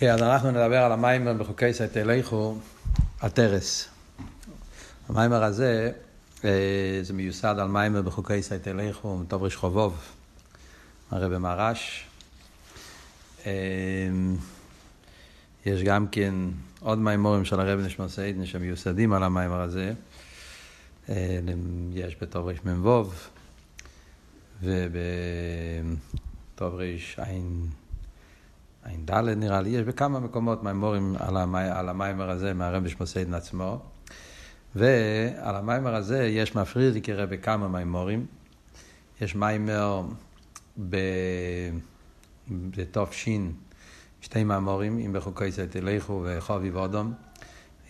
כן, אז אנחנו נדבר על המיימר בחוקי סייטליכו, הטרס. המיימר הזה, אה, זה מיוסד על מיימר בחוקי סייטליכו, מטוב רשחובוב, הרבי מרש. אה, יש גם כן עוד מיימורים של הרבי נשמע סיידן שמיוסדים על המיימר הזה. אה, יש בטוב רמ"ו ובטוב רע"ן ע"ד נראה לי, יש בכמה מקומות מימורים על, המי, על המיימר הזה מהרבי שמוסיידן עצמו. ועל המיימר הזה יש מפרידיקי רבי כמה מימורים. יש מיימר בתופשין, שתי מאמורים, אם בחוקי צאת תלכו וחובי ואודום.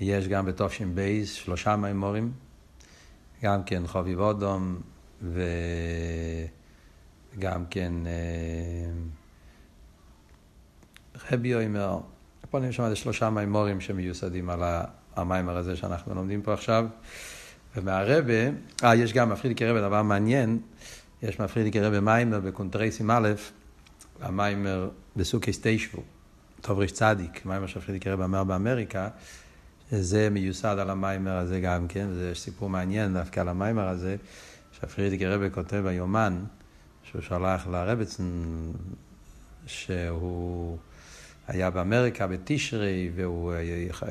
יש גם בתופשין בייס, שלושה מימורים. גם כן חובי ואודום וגם כן... רבי אומר, פה אני שומע שלושה מימורים שמיוסדים על המיימר הזה שאנחנו לומדים פה עכשיו. ומהרבה, אה, יש גם מפרידיקי רבי, דבר מעניין, יש מפרידיקי רבי מיימר בקונטרייסים א', המיימר בסוכיס תשבו, טוב ריש צדיק, מיימר שמפרידיקי רבי אמר באמריקה, שזה מיוסד על המיימר הזה גם כן, זה סיפור מעניין דווקא על המיימר הזה, שפרידיקי רבי כותב ביומן, שהוא שלח לרבצן, שהוא... היה באמריקה בתשרי, והוא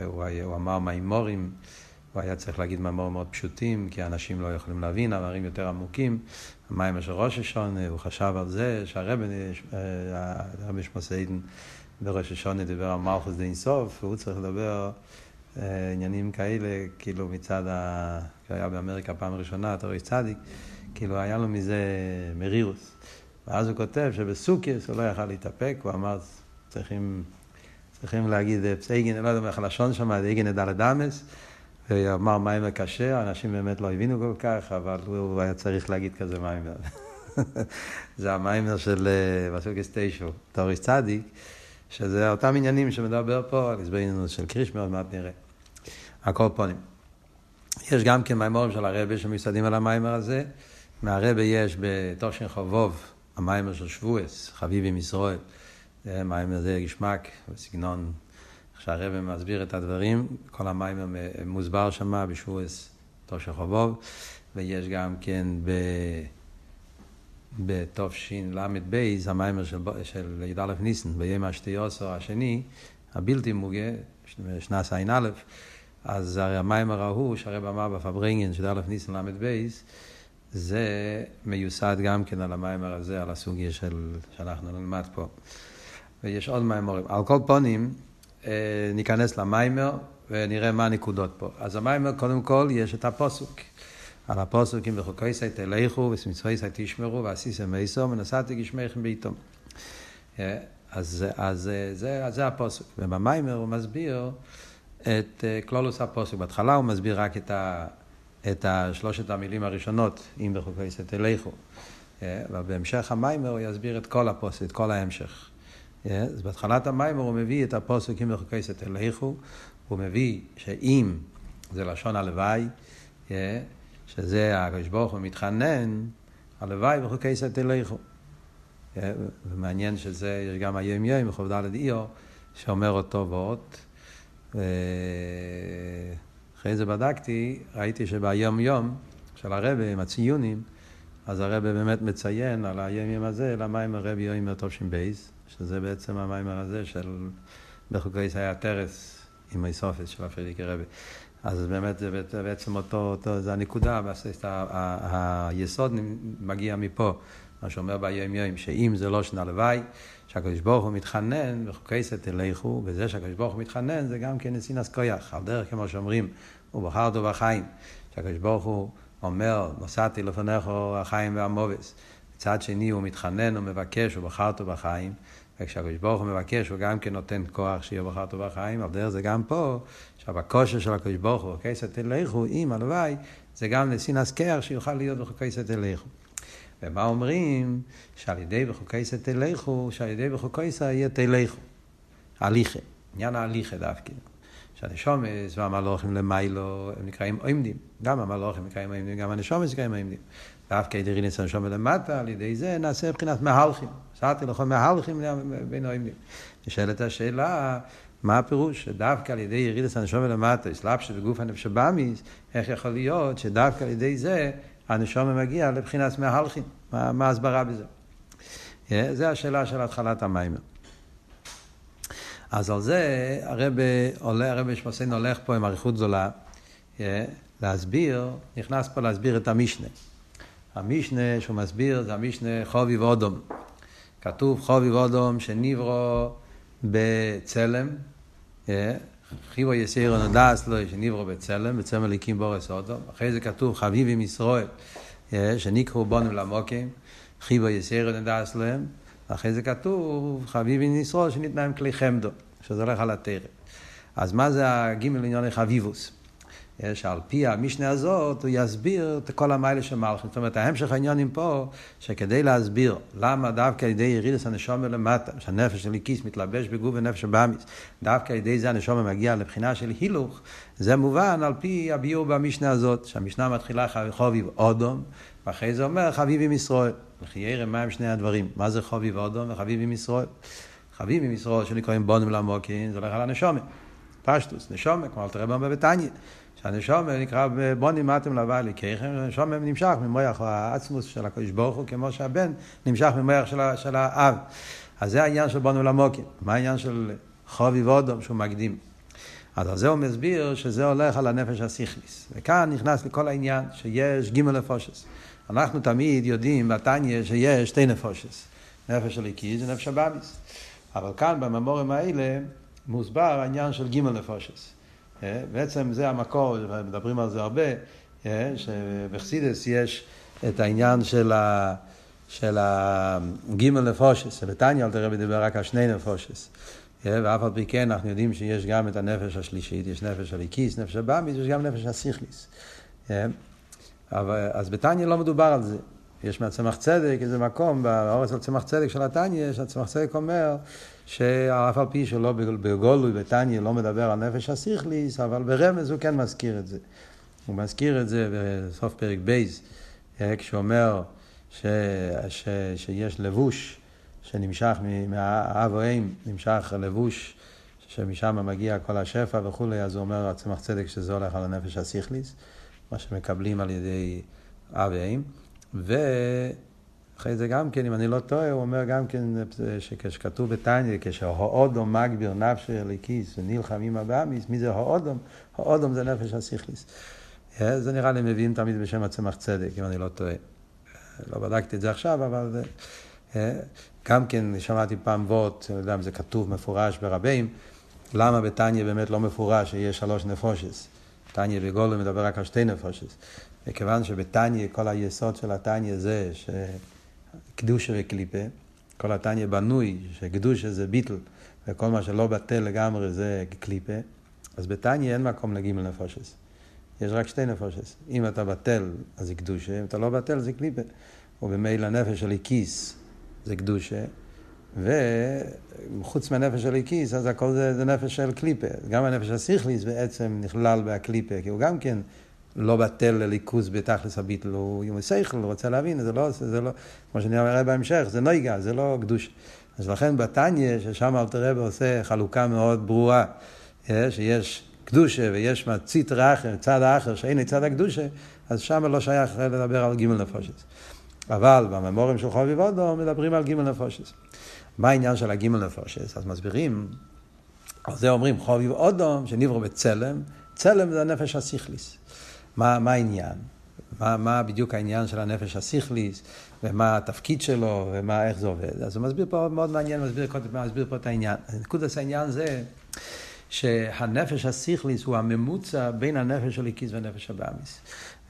הוא, הוא אמר מימורים, הוא היה צריך להגיד מימורים מאוד פשוטים, כי אנשים לא יכולים להבין, אמרים יותר עמוקים. המים של ראש השונה, הוא חשב על זה שהרבי שמוסיידן בראש השונה דיבר על מלכוס די אינסוף, והוא צריך לדבר אה, עניינים כאלה, כאילו מצד ה... הוא היה באמריקה פעם ראשונה, אתה רואה צדיק, כאילו היה לו מזה מרירוס. ואז הוא כותב שבסוקיס הוא לא יכל להתאפק, הוא אמר, צריכים, צריכים להגיד אה, פסייגין, לא יודע איך הלשון שם, דייגין דלת דמס, ואמר מים קשה, אנשים באמת לא הבינו כל כך, אבל הוא היה צריך להגיד כזה מים. זה המיימר של בסוגס אה, תשו, תוריס צדיק, שזה אותם עניינים שמדבר פה, על הסברנו של קרישמר, עוד מעט נראה. הכל פונים. יש גם כן מיימורים של הרבה שמיוסדים על המיימר הזה. מהרבה יש בתושן חובוב, המיימר של שבועס, חביבי ישראל. מים הזה גשמק, בסגנון, איך שהרבא מסביר את הדברים, כל המים מוסבר שם בשבועס תושע חובוב, ויש גם כן ב... בתשל"ב, המיימר של, של י"א ניסן, ביום השתיוסו השני, הבלתי מוגה, שנת ע"א, אז הרי המיימר ההוא, שהרב אמר בפברנגן של י"א ניסן ל"ב, זה מיוסד גם כן על המיימר הזה, על הסוגיה של, שאנחנו נלמד פה. ויש עוד מיימורים. על כל פונים, אה, ניכנס למיימר ונראה מה הנקודות פה. אז המיימר, קודם כל, יש את הפוסוק. על הפוסוקים וחוקי סי תלכו וסמצווי סי תשמרו ועשיסם איסו ונסעתי גשמיכם בעיתום. אה, אז, אז אה, זה, זה הפוסוק. ובמיימר הוא מסביר את כלולוס הפוסוק. בהתחלה הוא מסביר רק את, ה, את שלושת המילים הראשונות, אם בחוקי סי תלכו. ובהמשך המיימר הוא יסביר את כל הפוסק, את כל ההמשך. אז בהתחלת המיימר הוא מביא את הפוסקים בחוקי סתלכו, הוא מביא שאם, זה לשון הלוואי, שזה הקדוש ברוך הוא מתחנן, הלוואי בחוקי סתלכו. ומעניין שזה, יש גם היום יום בחוב ד' איו, שאומר אותו ואות. אחרי זה בדקתי, ראיתי שביום יום של הרבה, עם הציונים, אז הרבה באמת מציין על היום יום הזה, למה עם הרבי יום טוב שם בייס. שזה בעצם המיימר הזה של בחוקי היה טרס עם איסופס של הפרידיקי רבי. אז באמת זה בעצם אותו, אותו זה הנקודה, היסוד מגיע מפה, מה שאומר ביום יום, שאם זה לא שנה לוואי, שהקדוש ברוך הוא מתחנן, בחוקי תלכו, וזה שהקדוש ברוך הוא מתחנן זה גם כן נסינס כויח, על דרך כמו שאומרים, הוא בחר טוב החיים, שהקדוש ברוך הוא אומר, נוסעתי לפניך החיים והמובס. מצד שני הוא מתחנן ומבקש, הוא בחר טוב החיים. וכשהקדוש ברוך הוא מבקש, הוא גם כן נותן כוח שיהיה בחר טובה חיים, על דרך זה גם פה, עכשיו הכושר של הקדוש ברוך הוא, כסת תלכו, אם הלוואי, זה גם לסינס קר שיוכל להיות בחוקי תלכו. ומה אומרים? שעל ידי בחוקי תלכו, שעל ידי בחוקי יהיה תלכו. הליכה, עניין ההליכה דווקא. שהנשומס והמלוכים למיילו הם נקראים עומדים. גם המלוכים נקראים עומדים, גם הנשומס נקראים עומדים. דווקא ידי רינס הנשומס למטה, על ידי זה נעשה מבחינת מהלכים. שאלתי לכם מהלכים בין העומדים. נשאלת השאלה, מה הפירוש שדווקא על ידי ירידת הנשום ולמטה, אסלאפשט בגוף הנפש הבאמיס, איך יכול להיות שדווקא על ידי זה הנשום מגיע לבחינת מהלכים? מה, ההסברה בזה? Yeah, זה השאלה של התחלת המיימר. אז על זה הרב עולה, הולך פה עם אריכות גדולה, yeah, להסביר, נכנס פה להסביר את המשנה. המשנה שהוא מסביר זה המשנה חובי ואודום. כתוב חובי ואודום שניברו בצלם, חיבו יסירו נדס לו שניברו בצלם, בצלם הליקים בורס אודום. אחרי זה כתוב חביבי מישראל, שנקראו בונים למוקים, חיבו יסירו נדס להם. ואחרי זה כתוב חביבי מישראל שניתנה עם כלי חמדו, שזה הולך על התרם. אז מה זה הגימל ענייני חביבוס? שעל פי המשנה הזאת הוא יסביר את כל המיילה של מלכים. זאת אומרת, ההמשך העניינים פה, שכדי להסביר למה דווקא על ידי ירידס הנשום למטה, שהנפש של איקיס מתלבש בגוף ונפש הבאמיס, דווקא על ידי זה הנשום מגיע לבחינה של הילוך, זה מובן על פי הביור במשנה הזאת, שהמשנה מתחילה חביב אודום, ואחרי זה אומר חביב עם ישראל. וכי ירא מהם שני הדברים, מה זה חביב אודום וחביב עם ישראל? חביב עם ישראל שנקראים בונים למוקין, זה הולך על הנשומת. פשטוס, נשומת, כמו אל תראה בו בבתניא. שהנשום נקרא בוני מתם לבא לקייכם, הנשום נמשך ממוח העצמוס של הקדוש ברוך הוא, כמו שהבן נמשך ממוח של, של האב. אז זה העניין של בונו למוקים. מה העניין של חובי ואודום שהוא מקדים? אז על זה הוא מסביר שזה הולך על הנפש הסיכליס. וכאן נכנס לכל העניין שיש גימל נפושס. אנחנו תמיד יודעים בתניא שיש שתי נפושס. נפש של איקיס ונפש הבאמיס. אבל כאן בממורים האלה מוסבר העניין של גימל נפושס. אה, בעצם זה המקור, מדברים על זה הרבה, אה, שבחסידס יש את העניין של, ה, של הגימל נפושס, שבתניא אל תראה דיבר רק על שני נפושס. אה, ואף על פי כן אנחנו יודעים שיש גם את הנפש השלישית, יש נפש הליקיס, נפש הבאמיס, יש גם נפש הסיכליס. אז בתניא לא מדובר על זה. יש מהצמח צדק איזה מקום, באורץ על צמח צדק של התניא, שהצמח צדק אומר שאף על פי שלא בגולוי בתניא לא מדבר על נפש הסיכליס, אבל ברמז הוא כן מזכיר את זה. הוא מזכיר את זה בסוף פרק בי"ת, אה, כשהוא אומר ש, ש, שיש לבוש שנמשך מהאב או אם, נמשך לבוש שמשם מגיע כל השפע וכולי, אז הוא אומר הצמח צדק שזה הולך על הנפש השכלית, מה שמקבלים על ידי אב ואם. ואחרי זה גם כן, אם אני לא טועה, הוא אומר גם כן, שכשכתוב בתניא, כשהאדם מגביר נפש האלוקית ונלחמים הבהמית, מי זה האדם? האודום זה נפש הסיכליס. אה, זה נראה לי מביאים תמיד בשם הצמח צדק, אם אני לא טועה. לא בדקתי את זה עכשיו, אבל. אה, גם כן שמעתי פעם וורט, אני יודע אם זה כתוב מפורש ברבים, למה בתניא באמת לא מפורש שיש שלוש נפושס. תניא וגולם מדבר רק על שתי נפושס. מכיוון שבתניא, כל היסוד של התניא זה שקדושה וקליפה, כל התניא בנוי שקדושה זה ביטל, וכל מה שלא בטל לגמרי זה קליפה, אז בתניא אין מקום לגימל נפושס. יש רק שתי נפושס. אם אתה בטל, אז זה קדושה, אם אתה לא בטל, זה קליפה. ובמילא הנפש של הכיס זה קדושה, וחוץ מהנפש של הכיס, אז הכל זה, זה נפש של קליפה. גם הנפש הסיכליס בעצם נכלל בהקליפה, כי הוא גם כן לא בטל לליכוז בתכלס הביטל, הוא יום שכל, הוא רוצה להבין, זה לא, זה לא, כמו שאני אומר בהמשך, זה נויגה, זה לא קדוש. אז לכן בתניא, ששם אלתר רבי עושה חלוקה מאוד ברורה, אה, שיש קדושה ויש מצית האחר, צד האחר, שאין צד הקדושה, אז שם לא שייך לדבר על גימל נפושס. אבל בממורים של חובי וודו מדברים על גימל נפושס. מה העניין של הגימל נפושס? אז מסבירים, על זה אומרים חובי ואודום, שנברו בצלם, צלם זה הנפש הסיכליס. מה, מה העניין? מה, מה בדיוק העניין של הנפש הסיכליס, ומה התפקיד שלו, ומה, איך זה עובד. אז הוא מסביר פה, מאוד מעניין, מסביר, מסביר פה את העניין. נקודת העניין זה שהנפש הסיכליס הוא הממוצע בין הנפש של הליקיס והנפש הבאמיס.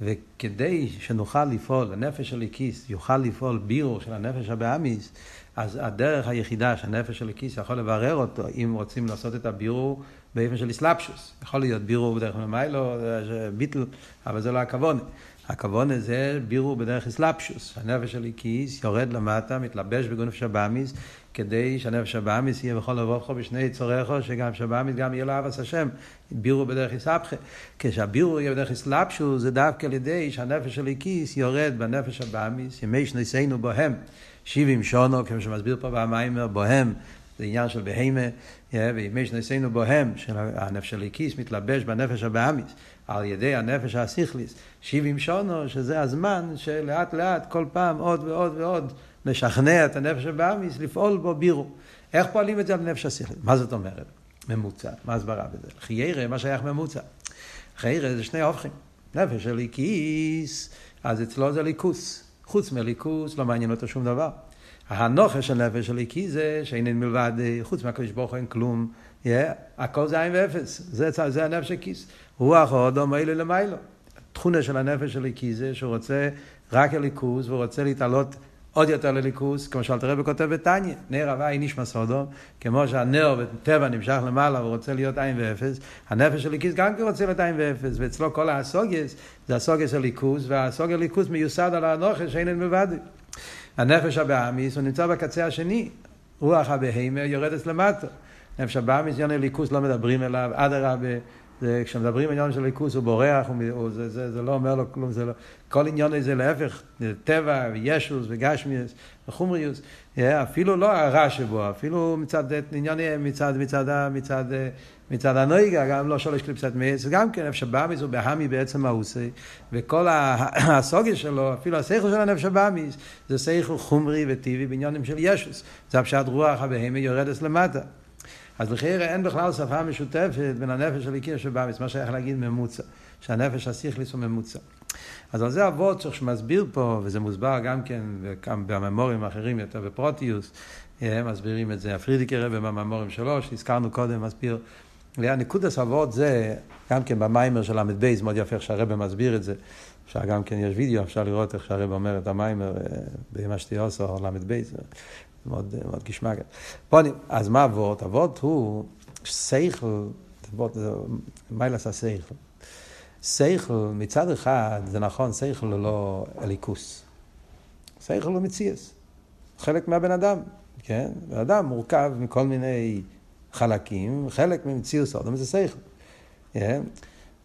וכדי שנוכל לפעול, הנפש של הליקיס יוכל לפעול בירו של הנפש הבאמיס, אז הדרך היחידה שהנפש של הליקיס יכול לברר אותו, אם רוצים לעשות את הבירור, באופן של אסלאפשוס. יכול להיות בירור בדרך ממיילו, ביטל, אבל זה לא הכוונה. הכוונה זה בירור בדרך אסלאפשוס. הנפש של כיס יורד למטה, מתלבש בגונף שבאמיס, כדי שהנפש שבאמיס יהיה בכל לבוכו בשני צורךו, שגם שבאמיס גם יהיה לו אבס השם. בירור בדרך אסלאפחה. כשהבירור יהיה בדרך אסלאפשוס, זה דווקא על ידי שהנפש של כיס יורד בנפש הבאמיס, ימי שניסינו בוהם. שבעים שונו, כמו שמסביר פה במיימר, בוהם זה עניין של בהמה, וימי שנשינו בוהם, שהנפש הליקיס מתלבש בנפש הבאמיס, על ידי הנפש הסיכליס, 70 שונו, שזה הזמן שלאט לאט, כל פעם עוד ועוד ועוד, לשכנע את הנפש הבאמיס, לפעול בו בירו. איך פועלים את זה על נפש הסיכליס? מה זאת אומרת? ממוצע. מה הסברה בזה? חיירה, מה שייך ממוצע? חיירה זה שני הופכים. נפש הליקיס, אז אצלו זה ליכוס. חוץ מליכוס לא מעניין אותו שום דבר. הנופש של נפש הליקי זה שאין מלבד, חוץ מהקדוש ברוך הוא אין כלום, yeah, הכל זה עין ואפס, זה, זה הנפש הכיס. רוח האודום האלה למיילו. התכונה של הנפש הליקי זה שהוא רוצה רק הליכוס והוא רוצה להתעלות עוד יותר לליכוס, כמו שאלתר רבי כותב בתניא, נר הוואי נשמע סודו, כמו שהנר בטבע נמשך למעלה ורוצה להיות עין ואפס, הנפש של ליכוס גם כן רוצה להיות עין ואפס, ואצלו כל הסוגס זה הסוגס של ליכוס, והסוגס ליכוס מיוסד על הנוכש שאין מלבד. הנפש הבאמיס הוא נמצא בקצה השני, רוח הבהמה יורדת למטה. נפש הבאמיס, עניין ליכוס לא מדברים אליו, אדרבה. זה, כשמדברים עניין של ליכוס הוא בורח, הוא, הוא, זה, זה, זה לא אומר לו כלום, זה לא, כל עניין הזה להפך, זה טבע וישוס וגשמיוס וחומריוס, אפילו לא הרע שבו, אפילו מצד עניין, מצד, מצד, מצד, מצד הנויגה, גם לא שולש קליפסת מעץ, גם כן נפש הבאמיס הוא בהמי בעצם האוסי, וכל הסוגיה שלו, אפילו השכל של הנפש הבאמיס, זה שכל חומרי וטבעי בעניינים של ישוס, זה הפשט רוח הבהמה יורדת למטה. אז לכאורה אין בכלל שפה משותפת בין הנפש של איקיר שבאמיס, מה שייך להגיד ממוצע, שהנפש הסיכליס הוא ממוצע. אז על זה אבות צריך שמסביר פה, וזה מוסבר גם כן, וגם בממורים האחרים יותר בפרוטיוס, הם מסבירים את זה, הפרידיקר רבי בממורים שלו, שהזכרנו קודם, מסביר. הנקודס אבות זה, גם כן במיימר של ל"ב, זה מאוד יפה איך שהרבא מסביר את זה. אפשר גם כן, יש וידאו, אפשר לראות איך שהרבא אומר את המיימר בימי שתיוסו, ל"ב, מאוד, מאוד גשמגת. פונים, אז מה אבות? אבות הוא שכל, אבות זה מיילס השכל. שכל, מצד אחד, זה נכון, שכל הוא לא אליקוס. שכל הוא מציאס. חלק מהבן אדם, כן? בן אדם מורכב מכל מיני חלקים, חלק ממציאוס אדם זה שכל.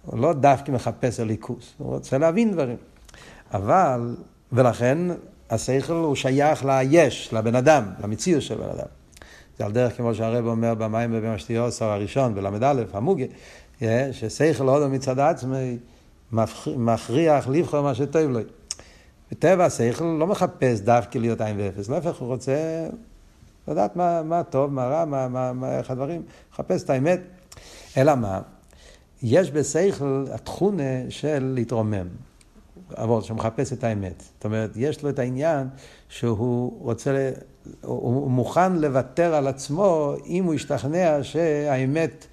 הוא לא דווקא מחפש אליקוס, הוא רוצה להבין דברים. אבל, ולכן השכל הוא שייך ליש, לבן אדם, למציאות של בן אדם. זה על דרך כמו שהרב אומר במים ובמשתיוס הראשון, בל"א, המוגה, ששכל הודו מצד עצמי מכריח לבחור מה שטוב לו. בטבע השכל לא מחפש דווקא להיות עין ואפס, להפך הוא רוצה לדעת מה, מה טוב, מה רע, מה, מה, מה, איך הדברים, מחפש את האמת. אלא מה? יש בשכל התכונה של להתרומם. אבות שמחפש את האמת. זאת אומרת, יש לו את העניין שהוא רוצה, הוא מוכן לוותר על עצמו אם הוא ישתכנע שהאמת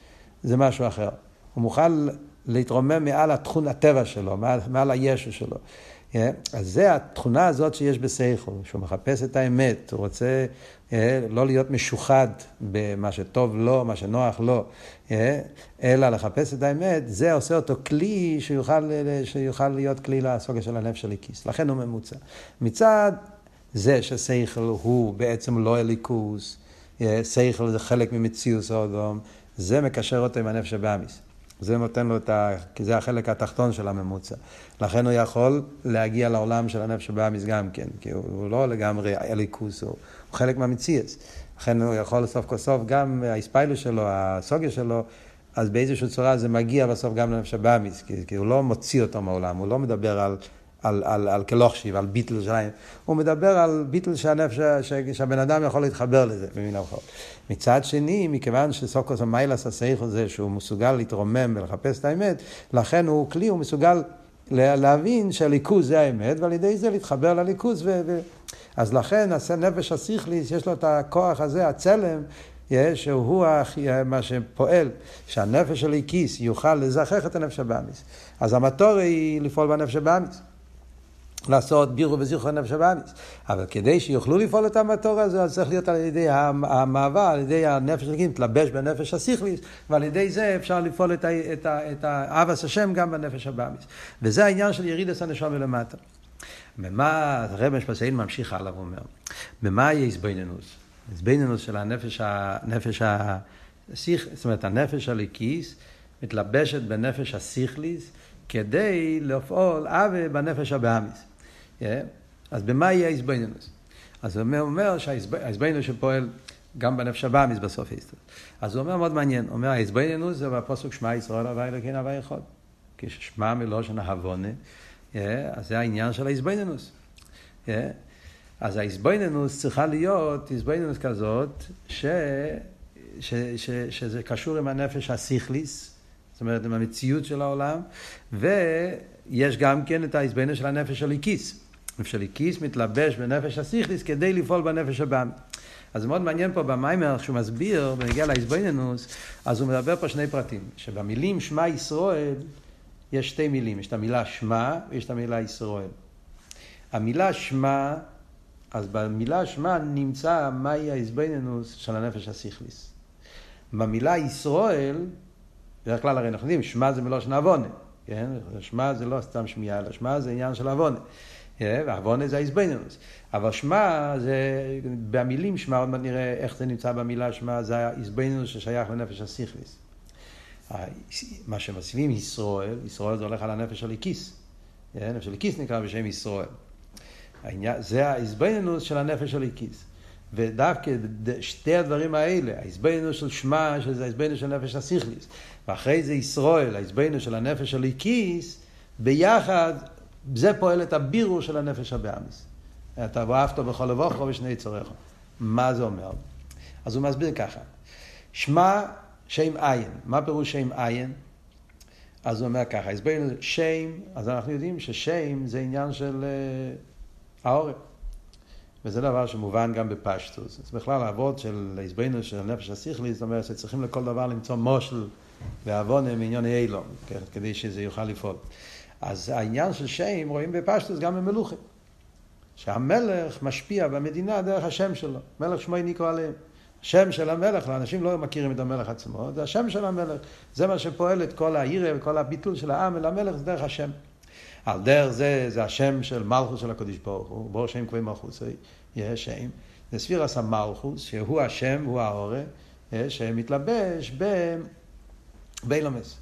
זה משהו אחר. הוא מוכן להתרומם מעל התכון הטבע שלו, מעל, מעל הישו שלו. Yeah, אז זה התכונה הזאת שיש בסייכו, שהוא מחפש את האמת, הוא רוצה yeah, לא להיות משוחד במה שטוב לו, מה שנוח לו, yeah, אלא לחפש את האמת, זה עושה אותו כלי שיוכל, שיוכל להיות כלי לסוגיה של הנפש של הכיס. לכן הוא ממוצע. מצד זה שסייכל הוא בעצם לא אליקוס, סייכל זה חלק ממציאוס האודום, זה מקשר אותו עם הנפש הבאמיס. זה נותן לו את ה... כי זה החלק התחתון של הממוצע. לכן הוא יכול להגיע לעולם של הנפש הבאמיס גם כן, כי הוא, הוא לא לגמרי אליקוס, הוא, הוא חלק מהמציאס. לכן הוא יכול סוף כל סוף גם האספיילוס שלו, הסוגיה שלו, אז באיזושהי צורה זה מגיע בסוף גם לנפש הבאמיס, כי, כי הוא לא מוציא אותו מהעולם, הוא לא מדבר על... על, על, על כלוכשיב, על ביטל שלהם. הוא מדבר על ביטל שהנפש, שהבן אדם יכול להתחבר לזה, במין המחאות. מצד שני, מכיוון שסוקוס המיילס הסייך הזה, שהוא מסוגל להתרומם ולחפש את האמת, לכן הוא כלי, הוא מסוגל להבין שהליכוז זה האמת, ועל ידי זה להתחבר לליכוז. ו... אז לכן הנפש הסיכליס, יש לו את הכוח הזה, הצלם, שהוא מה שפועל, שהנפש של הכיס יוכל לזכח את הנפש הבאמיס. אז המטור היא לפעול בנפש הבאמיס. לעשות בירו וזיכרו נפש הבאמיס. אבל כדי שיוכלו לפעול את המטור הזה, אז צריך להיות על ידי המעבר, על ידי הנפש הלגים, להתלבש בנפש הסיכליס, ועל ידי זה אפשר לפעול את, האבס השם גם בנפש הבאמיס. וזה העניין של ירידס הנשום מלמטה. במה, הרב משפסיין ממשיך הלאה ואומר, במה יהיה איזבנינוס? איזבנינוס של הנפש, הנפש הסיך, זאת אומרת, הנפש הליקיס מתלבשת בנפש הסיכליס, כדי לפעול אבה בנפש הבאמיס. אז במה יהיה האיזבנינוס? אז הוא אומר, אומר שהאיזבנינוס שפועל גם בנפש הבאמיס בסוף ההסתלבטות. אז הוא אומר מאוד מעניין, הוא אומר, ההסבינינוס זה בפוסק שמע ישראל הווי אלוקינו הווי אחד. כששמע מלושן ההבונה, אז זה העניין של ההסבינינוס. אז ההסבינינוס צריכה להיות הסבינינוס כזאת, ש... ש... ש... שזה קשור עם הנפש הסיכליס, זאת אומרת עם המציאות של העולם, ויש גם כן את ההסבינינוס של הנפש הליקיס. נפש הליקיס מתלבש בנפש הסיכליס כדי לפעול בנפש הבאמי. אז זה מאוד מעניין פה במיימר, כשהוא מסביר, בנגיע להסבינינוס, אז הוא מדבר פה שני פרטים. שבמילים שמע ישראל, יש שתי מילים. יש את המילה שמע ויש את המילה ישראל. המילה שמע, אז במילה שמע נמצא מהי ההסבינינוס של הנפש הסיכליס. במילה ישראל, בדרך כלל הרי אנחנו יודעים, שמע זה מלושן עוונה. כן? שמע זה לא סתם שמיעה, אלא שמע זה עניין של עוונה. ועוונה זה ההסבינינוס. אבל שמע, זה, במילים שמע, עוד מעט נראה איך זה נמצא במילה שמע, זה ההסבינינוס ששייך לנפש הסיכליס. מה שמסביבים ישראל, ישראל זה הולך על הנפש של הליקיס. הנפש של הליקיס נקרא בשם ישראל. זה ההסבינינוס של הנפש של הליקיס. ודווקא שתי הדברים האלה, ההסבינינוס של שמע, שזה ההסבינינוס של נפש הסיכליס, ואחרי זה ישראל, ההסבינינוס של הנפש של הליקיס, ביחד, זה פועל את הבירור של הנפש הבאמיס. אתה ואהבת בכל לבוכו ושני צורך. מה זה אומר? אז הוא מסביר ככה, שמע שם עין. מה פירוש שם עין? אז הוא אומר ככה, הסברנו שם, אז אנחנו יודעים ששם זה עניין של uh, העורף. וזה דבר שמובן גם בפשטוס. אז בכלל האבות של הסברנו של נפש השכלי, זאת אומרת שצריכים לכל דבר למצוא מושל ועוונה מעניין אילון, כן, כדי שזה יוכל לפעול. אז העניין של שם רואים בפשטוס גם במלוכים. שהמלך משפיע במדינה דרך השם שלו. מלך שמוי נקרא עליהם. השם של המלך, לאנשים לא מכירים את המלך עצמו, זה השם של המלך. זה מה שפועל את כל העירה וכל הביטול של העם אל המלך, זה דרך השם. על דרך זה, זה השם של מלכוס של הקדוש ברוך הוא, בור שם כבי מלכוס, יש שם. זה ספירס המלכוס, שהוא השם, הוא ההורה, שמתלבש באילומס.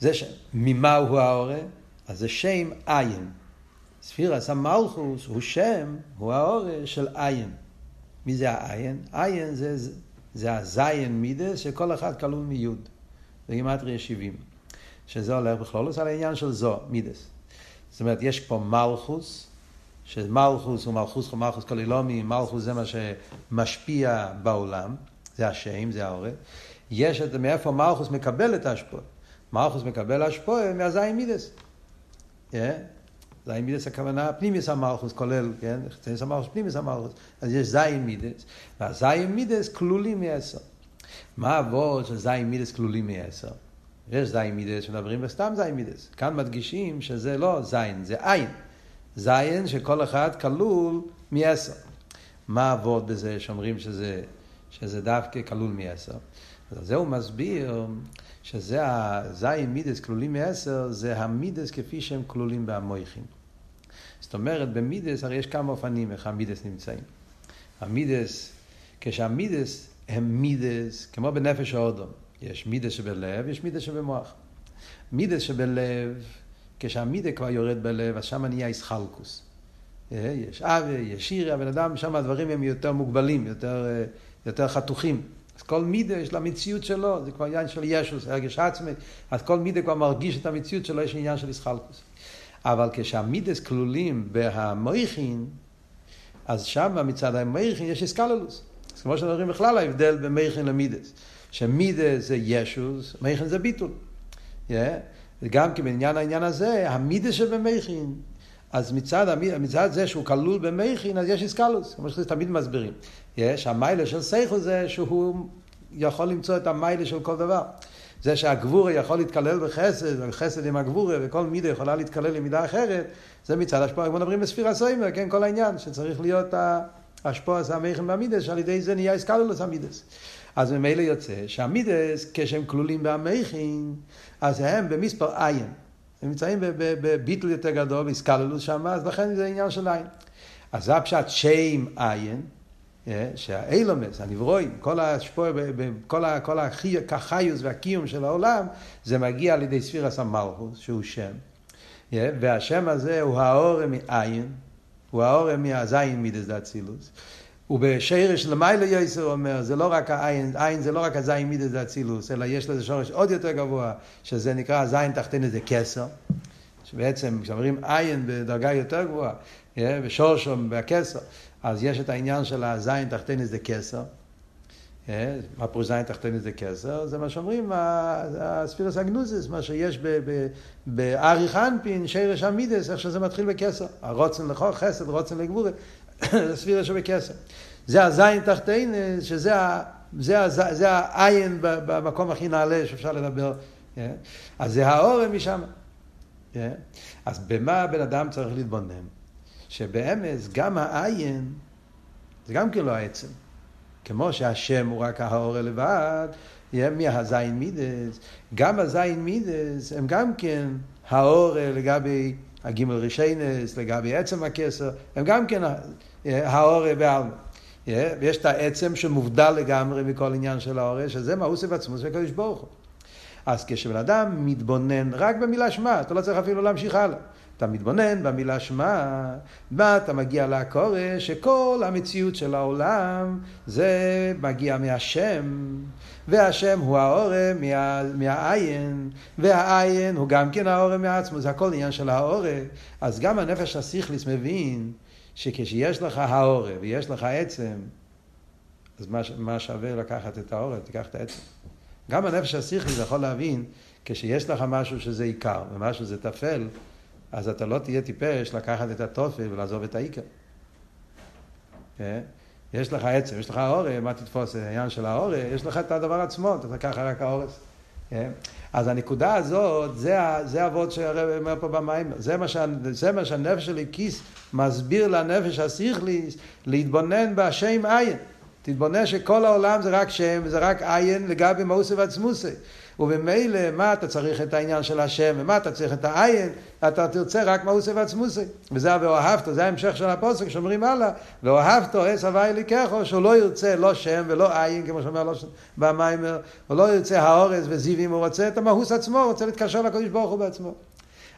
זה שם. ממה הוא ההורה? אז זה שם עין. ספירס המלכוס הוא שם, הוא ההורה של עין. מי זה העין? עין זה, זה הזין מידס שכל אחד כלול מיוד. זה גימטריה 70. שזה הולך בכלולוס על העניין של זו, מידס. זאת אומרת, יש פה מלכוס, שמלכוס הוא מלכוס מלכוס כולילומי, מלכוס זה מה שמשפיע בעולם, זה השם, זה העורף. יש את מאיפה מלכוס מקבל את ההשפוע. מלכוס מקבל השפוע מהזין מידס. Yeah. זין מידס הכוונה פנימיס המלכוס כולל, כן? חצייס המלכוס פנימיס המלכוס. אז יש זין מידס, והזין מידס כלולים מעשר. מה אבות של זין מידס כלולים מעשר? יש זין מידס שמדברים בסתם זין מידס. כאן מדגישים שזה לא זין, זה עין. זין שכל אחד כלול מעשר. מה אבות בזה שאומרים שזה, שזה דווקא כלול מעשר? אז זה הוא מסביר שזה הזין מידס כלולים מעשר, זה המידס כפי שהם כלולים במויכים. זאת אומרת, במידס הרי יש כמה אופנים איך המידס נמצאים. המידס, כשהמידס הם מידס, כמו בנפש האודום, יש מידס שבלב, יש מידס שבמוח. מידס שבלב, כשהמידס כבר יורד בלב, אז שם נהיה איסחלקוס. אה, יש אבי, יש שירי, הבן אדם, שם הדברים הם יותר מוגבלים, יותר, אה, יותר חתוכים. אז כל מידה יש לה מציאות שלו, זה כבר עניין של ישוס, הרגש עצמי, אז כל מידה כבר מרגיש את המציאות שלו, יש עניין של איסחלקוס. אבל כשהמידס כלולים בהמויכין, אז שם מצד המויכין יש אסקללוס. אז כמו שאנחנו בכלל ההבדל בין מויכין למידס. שמידס זה ישוס, מויכין זה ביטול. Yeah. וגם כי בעניין העניין הזה, המידס שבמויכין, אז מצד, מצד זה שהוא כלול במכין, אז יש איסקלוס, כמו שתמיד מסבירים. יש, המיילה של סייכו זה שהוא יכול למצוא את המיילה של כל דבר. זה שהגבורה יכול להתקלל בחסד, וחסד עם הגבורה, וכל מידה יכולה להתקלל עם מידה אחרת, זה מצד השפועה, כמו מדברים בספירה סוימר, כן, כל העניין, שצריך להיות השפועה המכן במידס, שעל ידי זה נהיה איסקלולוס המידס. אז ממילא יוצא שהמידס, כשהם כלולים במכן, אז הם במספר עין. נמצאים בביטל יותר גדול, באיסקלולוס שם, אז לכן זה עניין של עין. אז זה הפשט שם עין, אה, שהאילומס, הנברואים, כל השפוע, כל, כל החיוס והקיום של העולם, זה מגיע על ידי ספירס המלכוס, שהוא שם. אה, והשם הזה הוא האורם מעין, הוא האורם מהזין מידס דאצילוס. ובשרש למעלה יסר אומר, זה לא רק העין, עין זה לא רק הזין מידס זה אצילוס, אלא יש לזה שורש עוד יותר גבוה, שזה נקרא הזין תחתינו זה כסר. שבעצם כשאומרים עין בדרגה יותר גבוהה, ושורשום והכסר, אז יש את העניין של הזין תחתינו זה כסר. מה פירוש זין תחתינו זה כסר? זה מה שאומרים, הספירס אגנוזיס, מה שיש באריך אנפין, שרש המידס, איך שזה מתחיל בכסר. הרוצן לכו חסד, רוצן לגבורה, זה ספירה שבכסר. זה הזין תחתינו, שזה זה, זה, זה העין במקום הכי נעלה שאפשר לדבר. אז זה האורם משם. אז במה הבן אדם צריך להתבונן? שבאמס גם העין זה גם כן לא העצם. כמו שהשם הוא רק האור לבד, יהיה מהזין מידס, גם הזין מידס הם גם כן האור לגבי הגימל רישיינס, לגבי עצם הכסר, הם גם כן האור בעלמא. ויש את העצם שמובדל לגמרי מכל עניין של האור, שזה מאוסף עצמו של הקדוש ברוך הוא. אז כשבן אדם מתבונן רק במילה שמע, אתה לא צריך אפילו להמשיך הלאה. אתה מתבונן במילה שמע, מה אתה מגיע לקורש, שכל המציאות של העולם זה מגיע מהשם, והשם הוא האורם מה, מהעין, והעין הוא גם כן האורם מעצמו, זה הכל עניין של האורם. אז גם הנפש הסיכליס מבין שכשיש לך האורם ויש לך עצם, אז מה, מה שווה לקחת את האורם? תיקח את העצם. גם הנפש הסיכליס יכול להבין, כשיש לך משהו שזה עיקר ומשהו זה טפל, אז אתה לא תהיה טיפש לקחת את התופל ולעזוב את העיקר. כן? יש לך עצם, יש לך אורא, מה תתפוס? העניין של האורא, יש לך את הדבר עצמו, אתה תקח רק האורס. כן? אז הנקודה הזאת, זה, אבות שהרב אומר פה במים, זה מה, שה, זה מה שהנפש שלי כיס מסביר לנפש הסיכליס להתבונן בשם עין. תתבונן שכל העולם זה רק שם, זה רק עין לגבי מאוסי ועצמוסי. ובמילא, מה אתה צריך את העניין של השם, ומה אתה צריך את העין, אתה תרצה רק מאוסי ועצמוסי. וזה ה"ואהבת", זה ההמשך של הפוסק שאומרים הלאה, ואוהבת עש הווי לקחו, שהוא לא ירצה לא שם ולא עין, כמו שאומר לא במיימר, הוא לא ירצה האורז וזיווים, הוא רוצה את המהוס עצמו, הוא רוצה להתקשר לקדוש ברוך הוא בעצמו.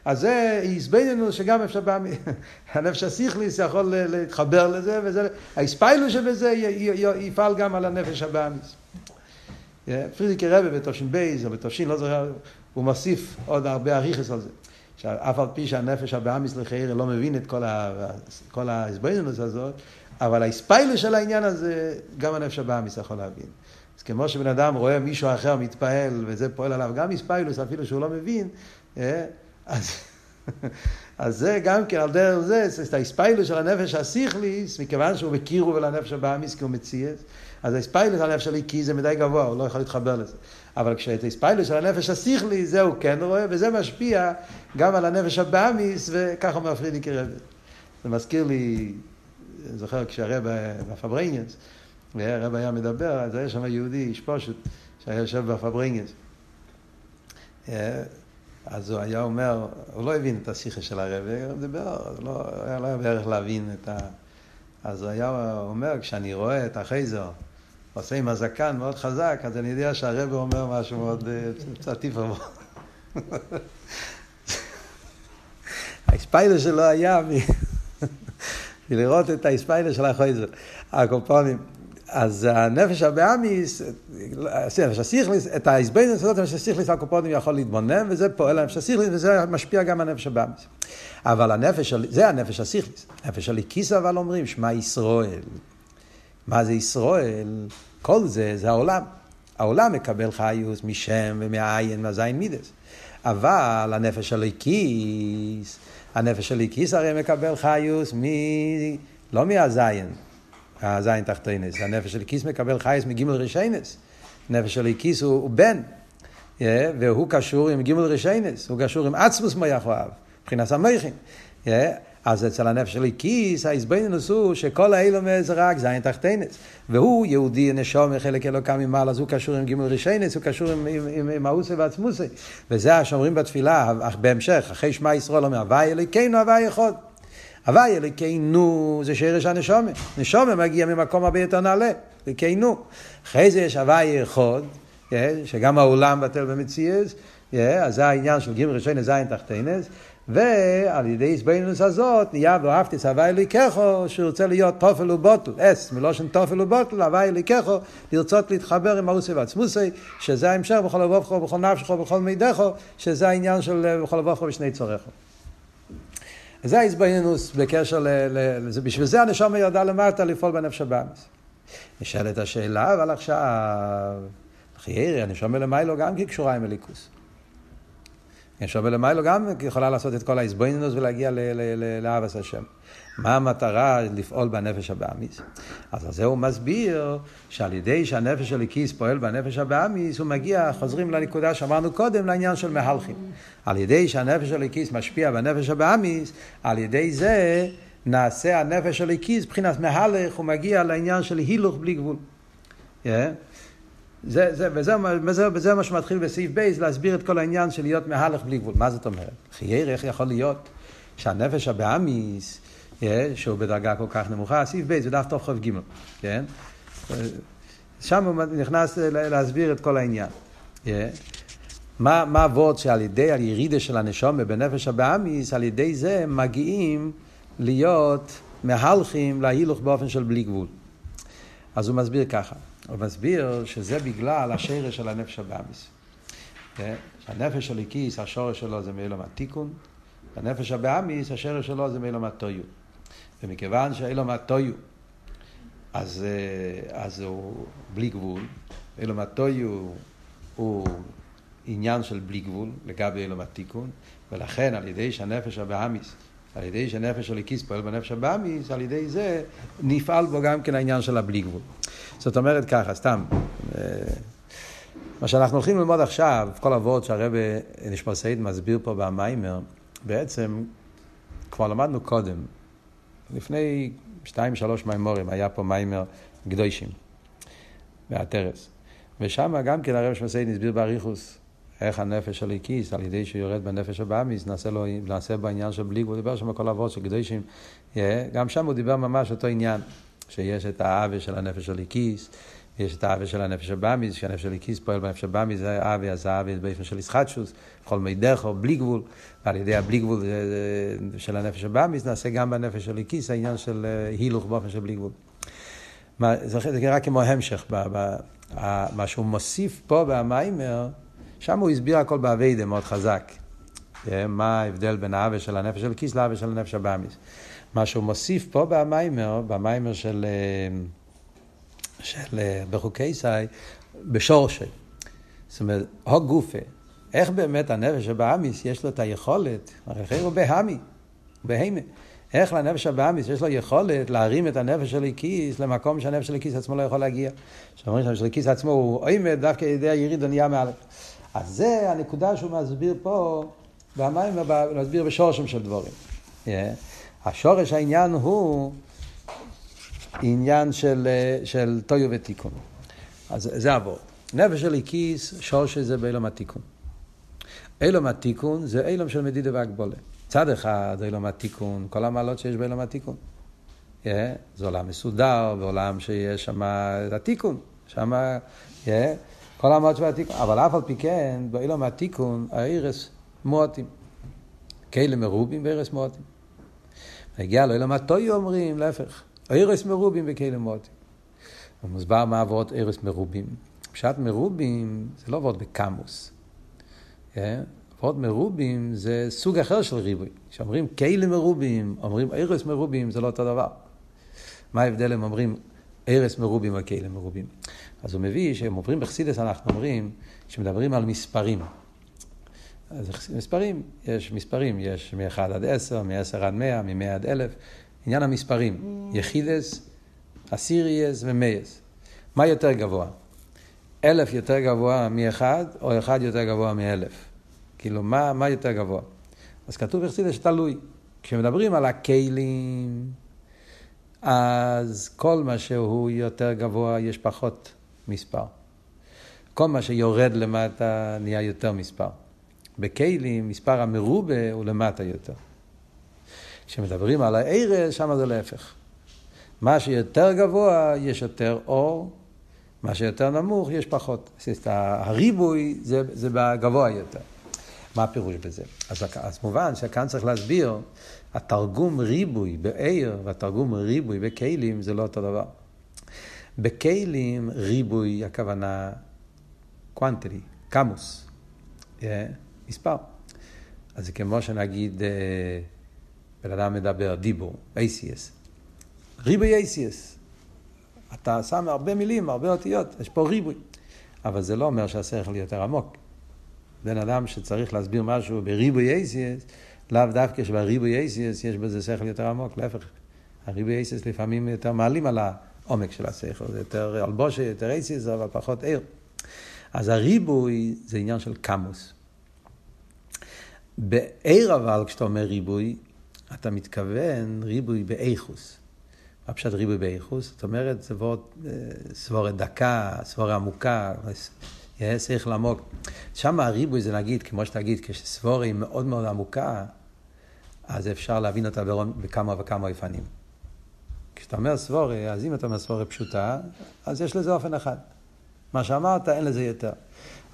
אז זה הסבינו שגם אפשר פעם, הנפש הסיכליס יכול להתחבר לזה, וזה, האספיילו שבזה יפעל גם על הנפש הבאמיס. פרידיקי רבי בתושין בייז או בתושין, לא זוכר, הוא מוסיף עוד הרבה אריכס על זה. שאף על פי שהנפש הבאמיס לחייר לא מבין את כל, ה, כל ההסביינוס הזאת, אבל האספיילו של העניין הזה, גם הנפש הבאמיס יכול להבין. אז כמו שבן אדם רואה מישהו אחר מתפעל, וזה פועל עליו גם איספיילוס, אפילו שהוא לא מבין, אז, אז זה גם כן על דרך זה, זה האספיילוס של הנפש הסיכליס, מכיוון שהוא מכיר הוא ולנפש הבאמיס כי הוא מציאס, אז האספיילוס של הנפש הליקי זה מדי גבוה, הוא לא יכול להתחבר לזה. אבל כשאת האספיילוס של הנפש הסיכלי, זה הוא כן רואה, וזה משפיע גם על הנפש הבאמיס, וככה אומר פרידיקי רבי. זה מזכיר לי, אני זוכר כשהרב בפברניאנס, והרב היה מדבר, אז היה שם יהודי, איש פשוט, שהיה יושב בפברניאנס. אז הוא היה אומר, הוא לא הבין את השיחה של הרב, הוא דיבר, לא היה לו בערך להבין את ה... אז הוא היה אומר, כשאני רואה את החייזר עושה עם הזקן מאוד חזק, אז אני יודע שהרב אומר משהו מאוד צטיף עבור. האספיילר שלו היה מלראות את האספיילר של החייזר. הקופונים. אז הנפש הבאמיס, הנפש הסיכליס, את ההסבנות הזאת, הנפש הסיכליס הקופונים יכול להתבונן, וזה פועל הנפש הסיכליס, וזה משפיע גם על הנפש הבאמיס. אבל הנפש, זה הנפש הסיכליס. הנפש הליקיס אבל אומרים, שמע ישראל. מה זה ישראל? כל זה, זה העולם. העולם מקבל חיוס משם ומהעין, מהזין מידס. אבל הנפש הליקיס, הנפש הליקיס הרי מקבל חיוס מ... לא מהזין, הזין תחתינס. הנפש של כיס מקבל חייס מגימל רישיינס. נפש של כיס הוא, הוא בן, yeah, והוא קשור עם גימל רישיינס, הוא קשור עם עצמוס מויח אוהב, מבחינת המייכין. Yeah, אז אצל הנפש של כיס, ההסבינינוס הוא שכל האילום זה רק זין תחתינס. והוא יהודי נשום חלק אלוקם ממעלה, אז הוא קשור עם גימל רישיינס, הוא קשור עם, עם, עם, עם האוסי ועצמוסי. וזה שאומרים בתפילה, בהמשך, אחרי שמע ישראל אומר, הווי אלוקינו הווי יכול. הווי אלוקינו זה שרש הנשומה. נשומה מגיע ממקום הרבה יותר נעלה, אלוקינו. אחרי זה יש הווי אחד, שגם העולם בטל במציאס, אז זה העניין של גימל ראשון זין תחתינס, ועל ידי הסבינוס הזאת נהיה ואהבתי הווי אליקחו שהוא רוצה להיות תופל ובוטל, אס מלושן תופל ובוטל, הווי אליקחו לרצות להתחבר עם הרוסי ועצמוסי שזה ההמשך בכל לבובכו, בכל נפשכו, בכל מידךו שזה העניין של בכל לבובכו ושני צורךו. זה ההסבינוס בקשר ל... ל... בשביל זה הנשום ירדה למטה לפעול בנפש הבאמס. נשאלת השאלה, אבל עכשיו, חיירי, הנשום למיילו גם כי קשורה עם אליקוס. הנשום למיילו גם יכולה לעשות את כל ההסבינוס ולהגיע לאהבס השם. מה המטרה לפעול בנפש הבהמית? אז על זה הוא מסביר שעל ידי שהנפש האלוקית פועל בנפש הבהמית, הוא מגיע, חוזרים לנקודה שאמרנו קודם, לעניין של מהלכים. על ידי שהנפש האלוקית משפיע בנפש הבהמית, על ידי זה נעשה הנפש האלוקית, מבחינת מהלך, הוא מגיע לעניין של הילוך בלי גבול. Yeah. זה, זה, וזה, וזה, וזה מה שמתחיל בסעיף בי"ת, להסביר את כל העניין של להיות מהלך בלי גבול. מה זאת אומרת? חייר, איך יכול להיות שהנפש הבאמיס, שהוא בדרגה כל כך נמוכה, סעיף ב' זה דף תוך חוב ג', כן? שם הוא נכנס להסביר את כל העניין. מה, מה הוורד שעל ידי הירידה של הנשומה בנפש הבאמיס, על ידי זה מגיעים להיות מהלכים להילוך באופן של בלי גבול. אז הוא מסביר ככה, הוא מסביר שזה בגלל השרש של הנפש הבאמיס. הנפש של הקיס, השורש שלו זה מאילום התיקון, הנפש הבאמיס, השרש שלו זה מאילום הטויות. ומכיוון שאילום הטויו, אז, אה, אז הוא בלי גבול, אילום הטויו הוא עניין של בלי גבול לגבי אילום התיקון, ולכן על ידי שהנפש הבאמיס, על ידי שהנפש של הקיס פועל בנפש הבאמיס, על ידי זה נפעל בו גם כן העניין של הבלי גבול. זאת אומרת ככה, סתם, אה, מה שאנחנו הולכים ללמוד עכשיו, כל אבות שהרבא נשמע סעיד מסביר פה במיימר, בעצם כבר למדנו קודם, לפני שתיים, שלוש מימורים, היה פה מיימר קדושים, מהטרס. ושם גם כן הרב שמסעיד הסביר באריכוס איך הנפש של הקיס, על ידי שהוא יורד בנפש הבאמיס, נעשה, לו, נעשה בעניין של בליג, הוא דיבר שם כל אבות של קדושים. גם שם הוא דיבר ממש אותו עניין, שיש את האווה של הנפש של הקיס, יש את האווה של הנפש הבאמיס, שהנפש של הקיס פועל בנפש הבאמיס, זה האווה, אז האווה באופן של ישחטשוס, בכל מי דרכו, בלי גבול. ועל ידי הבלי גבול של הנפש הבאמיס נעשה גם בנפש של הקיס העניין של אה, הילוך באופן של בלי גבול. מה, זה, רק כמו המשך, מה שהוא מוסיף פה במיימר, שם הוא הסביר הכל באביידה מאוד חזק. אה, מה ההבדל בין האווה של הנפש של הקיס לאווה של הנפש הבאמיס. מה שהוא מוסיף פה במיימר, במיימר של, אה, של בחוקי סי, בשורשי. זאת אומרת, הו גופה, איך באמת הנפש הבאמיס יש לו את היכולת, הרי הוא בהמי, בהמה. איך לנפש הבאמיס יש לו יכולת להרים את הנפש של הקיס למקום שהנפש של הקיס עצמו לא יכול להגיע. שאומרים שהנפש של הקיס עצמו הוא עומד דווקא ידי היריד הנהיה מעל. אז זה הנקודה שהוא מסביר פה, במים, מסביר בשורשם של דבורים. Yeah. השורש העניין הוא עניין של, של טויו ותיקון. אז זה עבור. נפש של הקיס, שורש זה באילום התיקון. אילום התיקון זה אילום של מדידה והגבולה. צד אחד אילום התיקון, כל המעלות שיש באילום התיקון. Yeah, זה עולם מסודר, ועולם שיש שם את התיקון. שם, yeah, כל המעלות של התיקון. אבל אף על פי כן, באילום התיקון, האירס מועטים. כאלה מרובים ואירס מועטים. הגיע לאילום הטוי אומרים, להפך, אירס מרובים וכאלה מועטים. ומוסבר מה עבוד אירס מרובים. פשט מרובים זה לא עבוד בקמוס. ועוד כן? מרובים זה סוג אחר של ריבוי. כשאומרים כאלה מרובים, אומרים ארס מרובים, זה לא אותו דבר. מה ההבדל אם אומרים ארס מרובים או כאלה מרובים? אז הוא מביא שהם עוברים בחסידס, אנחנו אומרים, שמדברים על מספרים. אז מספרים, יש מספרים, יש מ-1 עד 10, מ-10 עד 100, מ-100 עד 1,000. עניין המספרים, יחידס, אסיריאס ומייס. מה יותר גבוה? אלף יותר גבוה מאחד, או אחד יותר גבוה מאלף. כאילו, מה, מה יותר גבוה? אז כתוב בחסידס שתלוי. כשמדברים על הכלים, אז כל מה שהוא יותר גבוה, יש פחות מספר. כל מה שיורד למטה נהיה יותר מספר. בכלים, מספר המרובה הוא למטה יותר. כשמדברים על הערס, שם זה להפך. מה שיותר גבוה, יש יותר אור, מה שיותר נמוך יש פחות. הריבוי זה, זה בגבוה יותר. מה הפירוש בזה? אז, אז מובן שכאן צריך להסביר, התרגום ריבוי בעיר והתרגום ריבוי בכלים זה לא אותו דבר. בכלים ריבוי הכוונה קוונטלי, קמוס, yeah, מספר. אז זה כמו שנגיד, אה, בן אדם מדבר דיבור, ACS. ריבוי ACS. אתה שם הרבה מילים, הרבה אותיות, יש פה ריבוי. אבל זה לא אומר שהשכל יותר עמוק. בן אדם שצריך להסביר משהו בריבוי ACS, לאו דווקא שבריבוי ACS יש בזה שכל יותר עמוק, להפך. הריבוי ACS לפעמים יותר מעלים על העומק של השכל, זה יותר אלבושה, יותר ACS, אבל פחות עיר. אז הריבוי זה עניין של קמוס. בעיר אבל, כשאתה אומר ריבוי, אתה מתכוון ריבוי באיכוס. מה פשוט ריבוי באיכוס? זאת אומרת, סבורת דקה, סבורה עמוקה, שכל עמוק. שם הריבוי זה נגיד, כמו שתגיד, כשסבורה היא מאוד מאוד עמוקה, אז אפשר להבין אותה בכמה וכמה אופנים. כשאתה אומר סבורה, אז אם אתה אומר סבורה פשוטה, אז יש לזה אופן אחד. מה שאמרת, אין לזה יותר.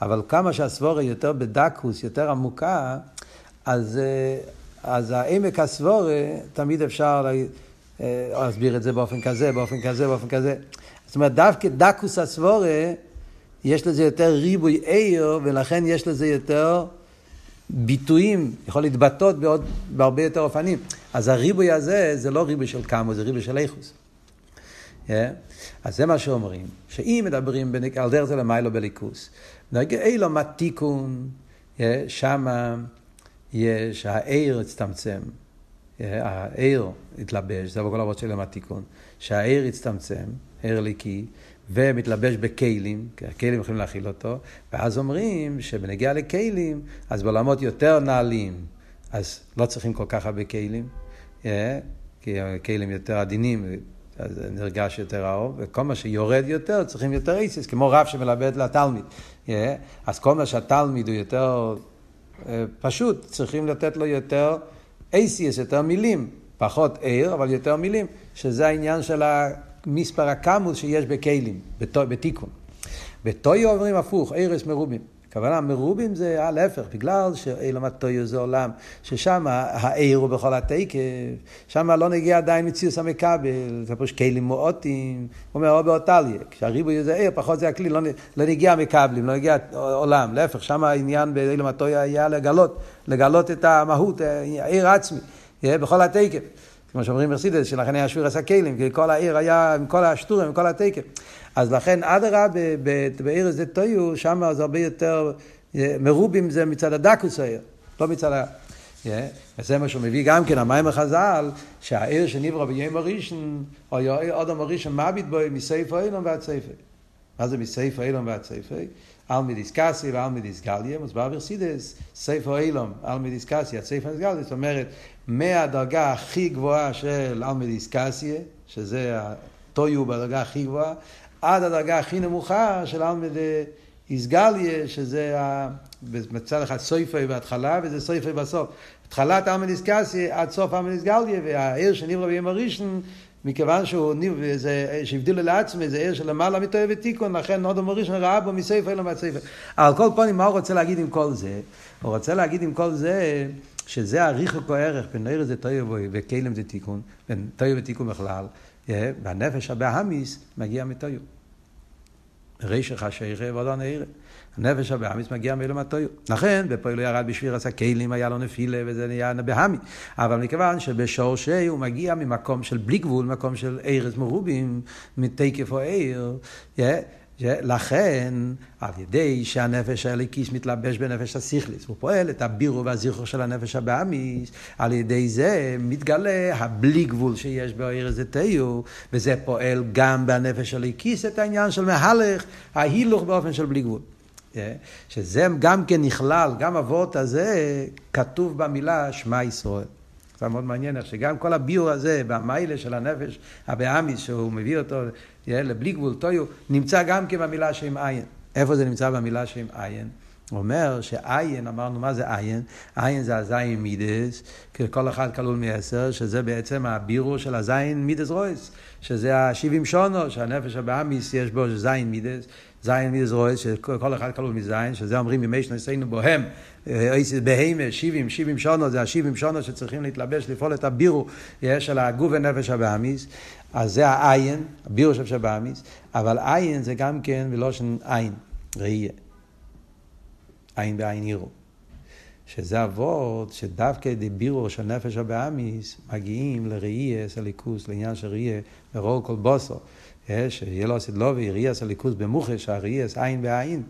אבל כמה שהסבורה יותר בדקוס, יותר עמוקה, אז, אה, אז העמק הסבורה, תמיד אפשר אה, להסביר את זה באופן כזה, באופן כזה, באופן כזה. זאת אומרת, דווקא דקוס הסבורה, יש לזה יותר ריבוי עיר, ולכן יש לזה יותר ביטויים, יכול להתבטאות בעוד, בהרבה יותר אופנים. אז הריבוי הזה, זה לא ריבוי של כמה, זה ריבוי של איכוס. Yeah. אז זה מה שאומרים, שאם מדברים על דרך זה למיילו בליכוס, נגיד אילו מה תיקון, שמה יש, העיר הצטמצם, העיר התלבש, זה בכל אבות של התיקון, שהעיר הצטמצם, עיר ליקי, ומתלבש בכלים, כי הכלים יכולים להכיל אותו, ואז אומרים שבנגיע לכלים, אז בעולמות יותר נעלים, אז לא צריכים כל כך הרבה כלים, כי הכלים יותר עדינים, אז נרגש יותר האור, וכל מה שיורד יותר צריכים יותר איסיס, כמו רב שמלמד לתלמיד. אז כל מה שהתלמיד הוא יותר אה, פשוט, צריכים לתת לו יותר אייסיס, יותר מילים. פחות עיר, אבל יותר מילים, שזה העניין של המספר הקמוס שיש בכלים, בתיקון. בטויו אומרים הפוך, ערס מרובים. הכוונה מרובים זה להפך, בגלל שאילמת טויו זה עולם, ששם העיר הוא בכל התקף, שם לא נגיע עדיין מציוס המכבל, זה פשוט כלים מועטים, הוא אומר או באותליה, כשהריבוי זה עיר, פחות זה הכלי, לא, לא נגיע מכבלים, לא נגיע עולם, להפך, שם העניין באילמת טויו היה לגלות, לגלות את המהות, העיר עצמי, בכל התקף. כמו שאומרים מרסידס, שלכן היה שבירס הכלים, כי כל העיר היה עם כל השטורים, עם כל התקף. אז לכן אדרבה בעיר הזה טויו, שם זה הרבה יותר, אה, מרובים זה מצד הדקוס העיר, לא מצד ה... Yeah, וזה מה שהוא מביא גם כן, המים החז"ל, שהעיר שנברא ביום הראשון, או אדם הראשון מביט בו מסייפה אילון ועד סייפה. מה זה מסייפה אילון ועד סייפה? אלמידיס קאסי ואלמידיס גליה, מוסבר ברסידס, סייפה אילון, אלמידיס קאסי, עד סייפה גליה, זאת אומרת, מהדרגה הכי גבוהה של אלמידיס קאסי, שזה הטויו בדרגה הכי גבוהה, עד הדרגה הכי נמוכה של אלמד איסגליה, שזה מצד אחד סויפי בהתחלה וזה סויפי בסוף. התחלת אלמד איסקסי עד סוף אלמד איסגליה, והעיר שנברא ביום הראשון, מכיוון שהוא זה, שהבדילו לעצמי, זה עיר של למעלה מטועה ותיקון, לכן עוד המורישון ראה בו מסייפה אלא מהסייפה. על כל פנים, מה הוא רוצה להגיד עם כל זה? הוא רוצה להגיד עם כל זה, שזה הריחוק הערך בין עיר זה טועה וכלם זה תיקון, בין טועה ותיקון בכלל, והנפש הבאמיס מגיע מטועה. רישך השייכה ועודו נעירה. הנפש הבאמיס מגיע מאילו מהטויו. לכן, בפועל הוא ירד בשביר עשה כלים, היה לו נפילה, וזה נהיה בהמי. אבל מכיוון שבשורשי הוא מגיע ממקום של בלי גבול, מקום של ארז מרובים, מתקף או עיר, לכן, על ידי שהנפש האליקיס מתלבש בנפש השכליס, הוא פועל את הבירו והזכר של הנפש הבאמיס, על ידי זה מתגלה הבלי גבול שיש בעיר הזה תיו, וזה פועל גם בנפש האליקיס את העניין של מהלך, ההילוך באופן של בלי גבול. שזה גם כן נכלל, גם אבות הזה, כתוב במילה שמע ישראל. זה מאוד מעניין שגם כל הביור הזה, במיילה של הנפש הבאמיס, שהוא מביא אותו לבלי גבול טויו, נמצא גם כן במילה שם עין. איפה זה נמצא במילה שם עין? הוא אומר שעין, אמרנו מה זה עין? עין זה הזין מידס, כל אחד כלול מעשר, שזה בעצם הבירו של הזין מידס רויס, שזה השבעים שונו, שהנפש הבאמיס יש בו זין מידס, זין מזרועס, שכל אחד כלול מזין, שזה אומרים ימי שנסינו בוהם, בהמה, שבעים, שבעים שונות, זה השבעים שונות שצריכים להתלבש, לפעול את הבירו של הגוף ונפש הבאמיס, אז זה העין, הבירו של שבאמיס, אבל עין זה גם כן בלושן עין, ראייה. עין בעין עירו. שזה אבות שדווקא דיבירו של נפש הבאמיס מגיעים לראייה, סליקוס, לעניין של ראייה, ורואו כל בוסו. שיהיה לו סדלובי, ראייה סליקוס במוחש, הראייה עין בעין.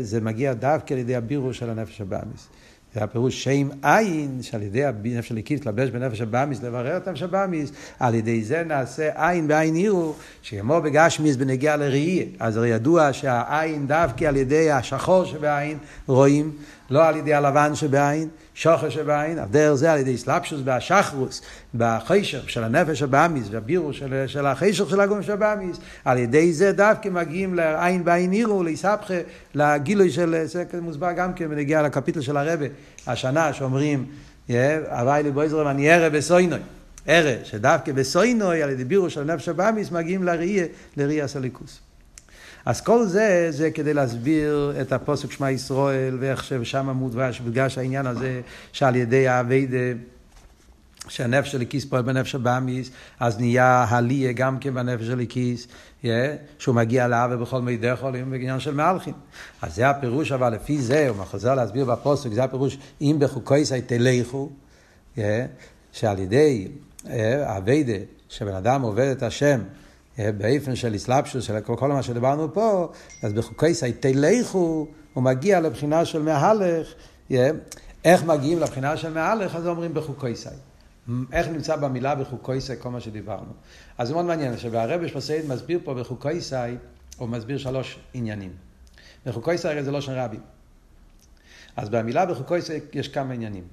זה מגיע דווקא על ידי הבירו של הנפש הבאמיס. זה הפירוש שם עין, שעל ידי הנפש הליקיס להתלבש בנפש הבאמיס, לברר את הנפש הבאמיס, על ידי זה נעשה עין בעין עירו, שיאמר בגשמיס בנגיע לראייה. אז הרי ידוע שהעין דווקא על ידי השחור שבעין רואים, לא על ידי הלבן שבעין, שוחר שבעין, על דרך זה על ידי סלפשוס והשחרוס, בחיישר של הנפש הבאמיס והבירו של, של החיישר של הגום שבאמיס, על ידי זה דווקא מגיעים לעין בעין עירו, להיסבכה, לגילוי של, זה מוסבר גם כן בנגיע לקפיטל של הרבה, השנה שאומרים, הווי לי בויזרם אני ערה בסוינוי. ערה, שדווקא בסוינוי, על ידי בירו של הנפש הבאמיס, מגיעים לראייה, לראייה סליקוס. אז כל זה, זה כדי להסביר את הפוסק שמע ישראל, ואיך ששם מודגש, בגלל העניין הזה, שעל ידי האביידה, שהנפש של הכיס פועל בנפש הבאמיס, אז נהיה הליה גם כן בנפש של הכיס, yeah, שהוא מגיע לאווה בכל מידי חולים בעניין של מהלכים. אז זה הפירוש, אבל לפי זה, הוא חוזר להסביר בפוסק, זה הפירוש, אם בחוקויסי תלכו, yeah, שעל ידי האביידה, שבן אדם עובד את השם, באופן של אסלאפשוס, של כל מה שדיברנו פה, אז בחוקי סייטי לכו, הוא מגיע לבחינה של מהלך, איך מגיעים לבחינה של מהלך, אז אומרים בחוקי סי. איך נמצא במילה בחוקי סי כל מה שדיברנו. אז זה מאוד מעניין, שהרבש פסייד מסביר פה בחוקי סי, הוא מסביר שלוש עניינים. בחוקי סי זה לא של רבי. אז במילה בחוקי סי יש כמה עניינים.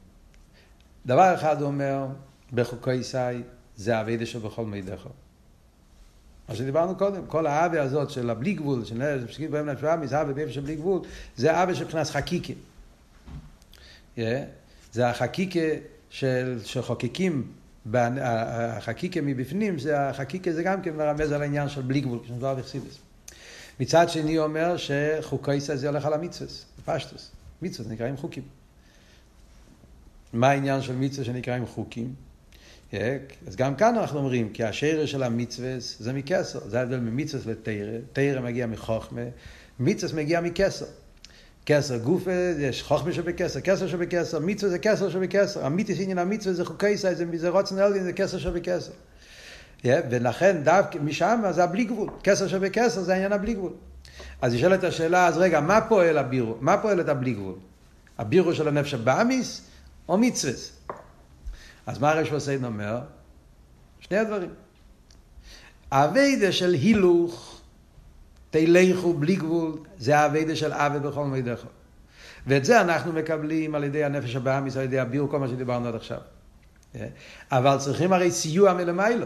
דבר אחד הוא אומר, בחוקי סי זה אבידה שבכל מידךו. מה שדיברנו קודם, כל האווה הזאת של הבלי גבול, של נפש בהם נפש אמיס, האווה באיפה בלי גבול, זה האווה של מבחינת חקיקה. Yeah. זה החקיקה של, שחוקקים, החקיקה מבפנים, זה החקיקה זה גם כן מרמז על העניין של בלי גבול, כשנדבר בחסידס. מצד שני אומר שחוקי זה הולך על המצווס, פשטוס. מצווס נקראים חוקים. מה העניין של מצווה שנקראים חוקים? אז גם כאן אנחנו אומרים, כי השרש של המצווה זה מכסר, זה ההבדל ממצווה לתרא, תרא מגיע מחוכמה, מצווה מגיע מכסר. כסר גופה, יש חוכמה שבכסר, כסר שבכסר, מצווה זה כסר שבכסר, המיתיס עניין המצווה זה חוקי סי, זה, זה רוצן אלגין, זה כסר שבכסר. Yeah, ולכן דווקא משם זה הבלי גבול, כסר שבכסר זה העניין הבלי גבול. אז נשאלת השאלה, אז רגע, מה פועל הבירו? מה פועל את הבלי גבול? הבירו של הנפש הבאמיס או מצווה? אז מה הרש וסיידן אומר? שני הדברים. האביידה של הילוך, תלכו בלי גבול, זה האביידה של אבי בכל מידך. ואת זה אנחנו מקבלים על ידי הנפש הבאמיס, על ידי הביור, כל מה שדיברנו עד עכשיו. אבל צריכים הרי סיוע מלמיילו.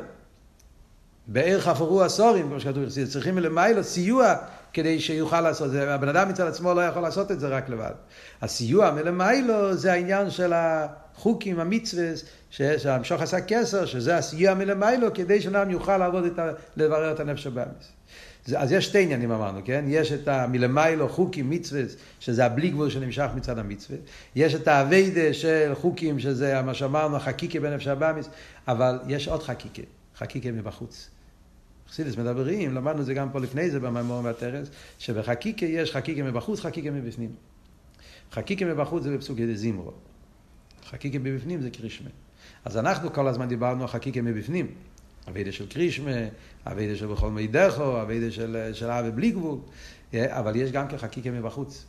בערך עפרו עשורים, כמו שכתוב, צריכים מלמיילו סיוע כדי שיוכל לעשות את זה. הבן אדם מצד עצמו לא יכול לעשות את זה רק לבד. הסיוע מלמיילו זה העניין של החוקים, המצווה, שהמשוך עשה כסר, שזה הסיוע מלמיילו, כדי שאדם יוכל לעבוד את ה... לברר את הנפש הבאמיס. אז יש שתי עניינים אמרנו, כן? יש את המלמיילו חוקים, מצווה, שזה הבלי גבול שנמשך מצד המצווה. יש את האביידה של חוקים, שזה מה שאמרנו, חקיקה בנפש הבאמיס, אבל יש עוד חקיקה, חקיקה מבחוץ. חסידס מדברים, למדנו את זה גם פה לפני זה במאמור והטרס, שבחקיקה יש חקיקה מבחוץ, חקיקה מבפנים. חקיקה מבחוץ זה בפסוקי דזימרו. חקיקה מבפנים זה קרישמה. אז אנחנו כל הזמן דיברנו על חקיקה מבפנים. אביידה של קרישמה, אביידה של בכל מידךו, אביידה של, של אבי בלי גבול, אבל יש גם כחקיקה מבחוץ.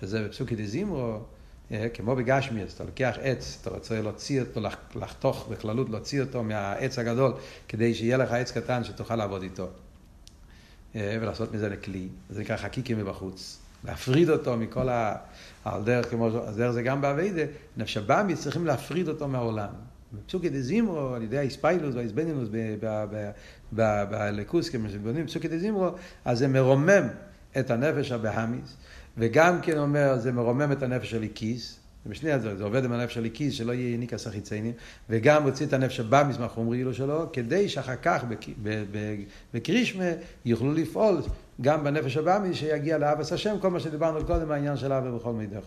שזה בפסוקי דזימרו, כמו בגשמיאס, אתה לוקח עץ, אתה רוצה להוציא אותו, לחתוך בכללות, להוציא אותו מהעץ הגדול, כדי שיהיה לך עץ קטן שתוכל לעבוד איתו. ולעשות מזה לכלי, זה נקרא חקיקה מבחוץ. להפריד אותו מכל ה... על דרך כמו... אז דרך זה גם באביידה, נפש הבאמיס צריכים להפריד אותו מהעולם. בפסוקי דזימרו, על ידי האספיילוס והאסבנינוס בלקוס, כמו שבונים בפסוקי דזימרו, אז זה מרומם את הנפש הבאמיס, וגם כן אומר, זה מרומם את הנפש של איקיס, בשני הדברים, זה עובד עם הנפש של איקיס, שלא יהיה יניקה סחיציינים, וגם מוציא את הנפש הבאמיס מהחומרי לו שלו, כדי שאחר כך בקרישמה יוכלו לפעול גם בנפש הבאמי שיגיע לאבס השם, כל מה שדיברנו קודם, העניין של אבא בכל מידך.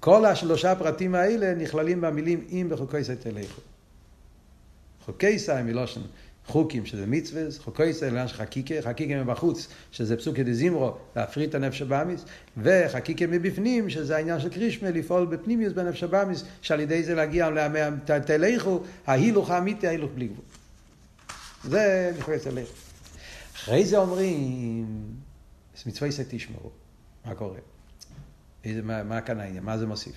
כל השלושה פרטים האלה נכללים במילים אם בחוקי סי תלכו. חוקי סי מלושן חוקים, שזה מצווה, חוקי לעניין של חקיקה, חקיקה מבחוץ, שזה פסוקי דזימרו, להפריט את הנפש הבאמיס, וחקיקה מבפנים, שזה העניין של קרישמה, לפעול בפנימיוס בנפש הבאמיס, שעל ידי זה להגיע, תלכו, ההילוך האמיתי, ההילוך בלי גבול. זה נכנס תלכו. אחרי זה אומרים, מצווה יעשה תשמעו, מה קורה? איזה, מה, מה כאן העניין? מה זה מוסיף?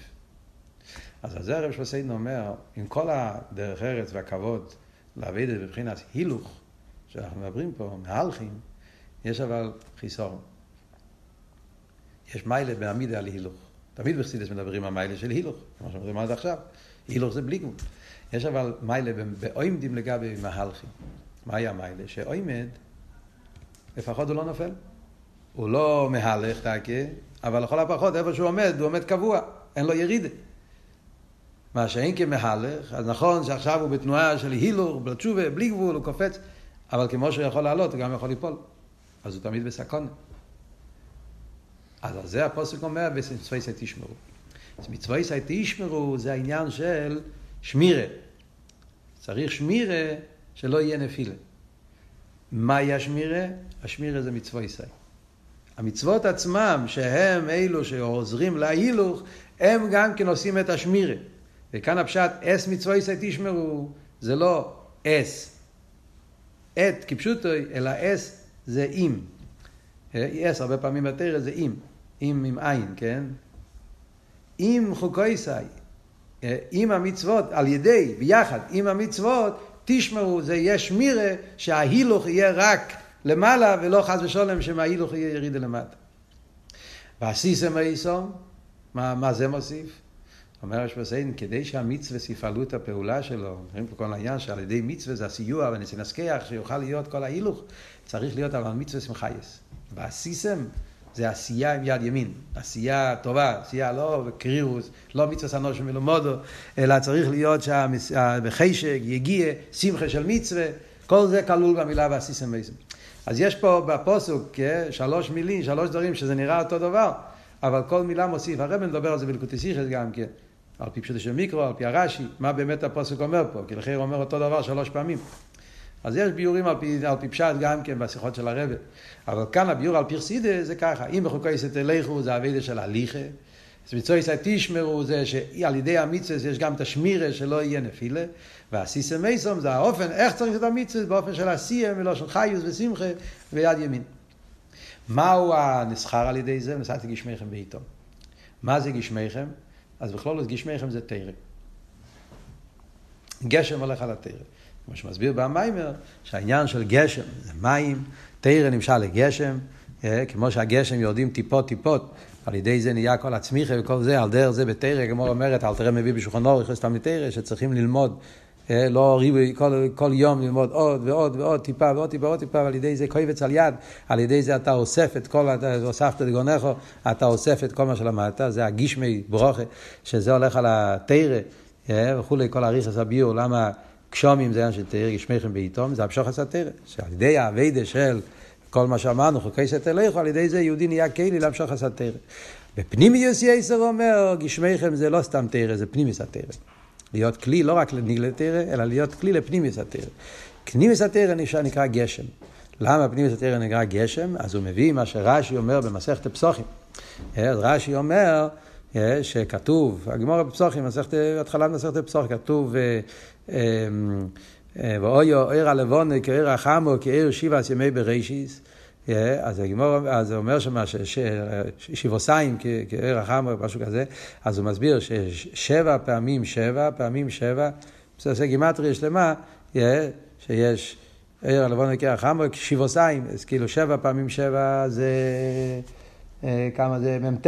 אז על זה הרב שבסיידן אומר, עם כל הדרך ארץ והכבוד לעבד את בבחינת הילוך, שאנחנו מדברים פה, מהלכים, יש אבל חיסרון. יש מיילה בעמידה על הילוך. תמיד בחסידס מדברים על מיילה של הילוך, כמו שאומרים עד עכשיו. הילוך זה בלי גמול. יש אבל מיילה באוימדים לגבי מהלכים. מה היה מיילה? שאוימד, לפחות הוא לא נופל. הוא לא מהלך תקה, אבל לכל הפחות איפה שהוא עומד, הוא עומד קבוע, אין לו ירידה. מה שאין כמהלך, אז נכון שעכשיו הוא בתנועה של הילור, בלתשובה, בלי גבול, הוא קופץ, אבל כמו שהוא יכול לעלות, הוא גם יכול ליפול. אז הוא תמיד בסכון. אז על זה הפוסק אומר, במצווי סי תשמרו. אז מצווי סי תשמרו זה העניין של שמירה. צריך שמירה שלא יהיה נפילה. מהי השמירה? השמירה זה מצווי סי. המצוות עצמם, שהם אלו שעוזרים להילוך, הם גם כן עושים את השמירה. וכאן הפשט, אס מצווה יסי תשמרו, זה לא אס, את כפשוטו, אלא אס זה אם. אס הרבה פעמים בתרא זה אם, אם עם עין, כן? אם חוקויסי, עם המצוות, על ידי, ביחד, עם המצוות, תשמרו, זה יהיה שמירה, שההילוך יהיה רק למעלה, ולא חס ושלום שמההילוך יהיה ירידה למטה. ועשיסם היסום, מה, מה זה מוסיף? אומר השפסיין, כדי שהמצווה יפעלו את הפעולה שלו, אומרים פה כל העניין שעל ידי מצווה זה הסיוע ונסנסקח, שיוכל להיות כל ההילוך, צריך להיות על מצווה סמכייס. ועשיסם זה עשייה עם יד ימין, עשייה טובה, עשייה לא בקרירוס, לא מצווה סנושם מלומודו, אלא צריך להיות שבחשק יגיע שמחה של מצווה, כל זה כלול במילה ועשיסם בעצם. אז יש פה בפוסוק כן, שלוש מילים, שלוש דברים שזה נראה אותו דבר, אבל כל מילה מוסיף. הרב מדבר על זה בלקוטי סיכס גם כן, על פי פשוטו של מיקרו, על פי הרש"י, מה באמת הפוסק אומר פה, כי לכן הוא אומר אותו דבר שלוש פעמים. אז יש ביורים על פי, על פי פשט גם כן בשיחות של הרב. אבל כאן הביור על פרסידה זה ככה, אם בחוקי סתלכו זה אבידה של הליכה, אז מצוי תשמרו זה שעל ידי המצווה יש גם את השמירה שלא יהיה נפילה, והסיסא מייסום זה האופן, איך צריך את המצווה באופן של עשייה מלושן חיוס ושמחה ויד ימין. מהו הנסחר על ידי זה? נסעתי גשמיכם בעיתו. מה זה גשמיכם? אז בכלול גשמיכם זה תרא. גשם הולך על התרא. כמו שמסביר במיימר, שהעניין של גשם זה מים, תרא נמשל לגשם, אה, כמו שהגשם יורדים טיפות טיפות, על ידי זה נהיה כל הצמיחה וכל זה, על דרך זה בתרא, כמו אומרת, אל תראה מביא בשולחן אורך, סתם מתרא, שצריכים ללמוד, אה, לא ריבוי, כל, כל יום ללמוד עוד ועוד ועוד טיפה ועוד טיפה ועוד טיפה, ועל ידי זה קויבץ על יד, על ידי זה אתה אוסף את כל, אתה הוספת לגונכו, אתה אוסף את כל מה שלמדת, זה הגישמי ברוכה, שזה הולך על התרא אה, וכולי, כל הריכס הביור, למה גשומים זה עניין של תרא, גשמיכם בעיתום, זה המשוך עשה תרא, שעל ידי האביידה של כל מה שאמרנו, חוקי סתלכו, על ידי זה יהודי נהיה כלי עשה תרא. בפנימיוס יסר אומר, גשמיכם זה לא סתם תרא, זה פנימיוס התרא. להיות כלי לא רק לניגלה תרא, אלא להיות כלי לפנימיוס התרא. פנימיוס התרא נקרא גשם. למה פנימיוס התרא נקרא גשם? אז הוא מביא מה שרש"י אומר במסכת הפסוחים. אז רש"י אומר אה, שכתוב, הגמור בפסוחים, התחלת מסכת הפסוחים, כתוב אה, אה, ואויו עיר הלבונה כעיר החמו כעיר שבעת ימי בראשיס. אז הגמור, אז אומר שמה, שיבוסיים כעיר החמו, משהו כזה, אז הוא מסביר ששבע פעמים שבע, פעמים שבע, זה עושה גימטריה שלמה, שיש עיר הלבונה כעיר החמו, שיבוסיים, אז כאילו שבע פעמים שבע זה, כמה זה מ"ט.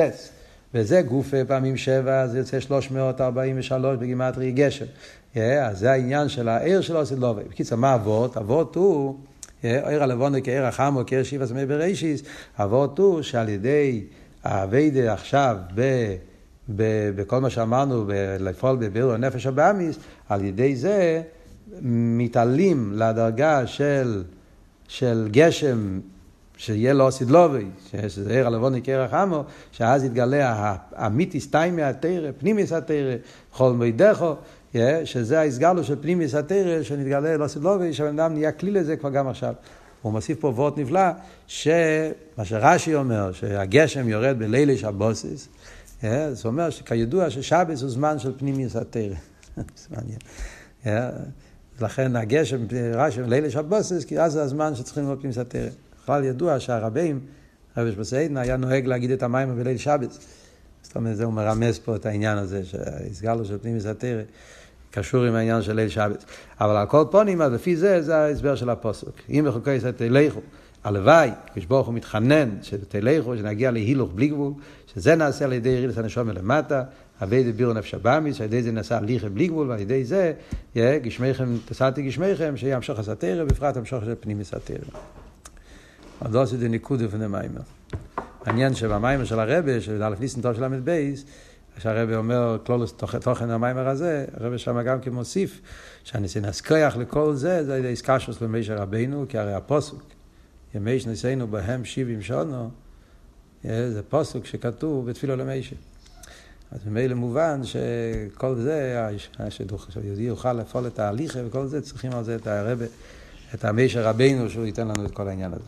וזה גוף פעמים שבע, זה יוצא 343 בגימטרי גשם. אז זה העניין של העיר שלו עושה לובה. בקיצור, מה אבות? אבות הוא, עיר הלבונה כעיר החמו, כעיר שיבה סמי בראשיס, אבות הוא שעל ידי האביידה עכשיו ב... בכל מה שאמרנו, לפעול בבירור הנפש הבאמיס, על ידי זה מתעלים לדרגה של, של גשם שיהיה לו סידלובי, שזה עיר הלבוני כרך עמו, שאז יתגלה המיתיס תיימי התרא, פנימיס התרא, חול מידךו, שזה ההסגלו של פנימיס התרא, שנתגלה לו סידלובי, שהבן אדם נהיה כלי לזה כבר גם עכשיו. הוא מוסיף פה וורט נפלא, שמה שרש"י אומר, שהגשם יורד בלילי שבוסס, זה אומר שכידוע ששבס הוא זמן של פנימיס התרא. זה מעניין. לכן הגשם, רש"י, לילי שבוסס, כי אז זה הזמן שצריכים לראות פנימיס התרא. בכלל ידוע שהרבים, רבי שבסיידן, היה נוהג להגיד את המים בליל שבת. זאת אומרת, זה הוא מרמז פה את העניין הזה, שהסגלו של פנימיס התרא. קשור עם העניין של ליל שבת. אבל על כל פונים, אז לפי זה, זה ההסבר של הפוסק. אם בחוקי ישראל תלכו, הלוואי, כשברוך הוא מתחנן, שתלכו, שנגיע להילוך בלי גבול, שזה נעשה על ידי ירידת הנשום מלמטה, אבי דבירו נפש הבאמיס, על ידי זה נעשה הליכה בלי גבול, ועל ידי זה, גשמיכם, תסעתי גשמיכם, שימשוך הסתרא, בפרט המשוך של פנימיס התרא. עוד לא עשיתי ניקוד לפני מיימר. מעניין שבמיימר של הרבה, של א' ניסן טוב של ל"ב, שהרבא אומר, כלולוס תוכן המיימר הזה, הרבא שם גם כן מוסיף, שהניסיון כוח לכל זה, זה על איסקשוס למישר רבינו, כי הרי הפוסוק, ימי שנסינו בהם שבעים שונו, זה פוסוק שכתוב בתפילו למישר. אז ממילא מובן שכל זה, שיהודי יוכל לפעול את ההליכה וכל זה, צריכים על זה את הרבה, את המישר רבינו, שהוא ייתן לנו את כל העניין הזה.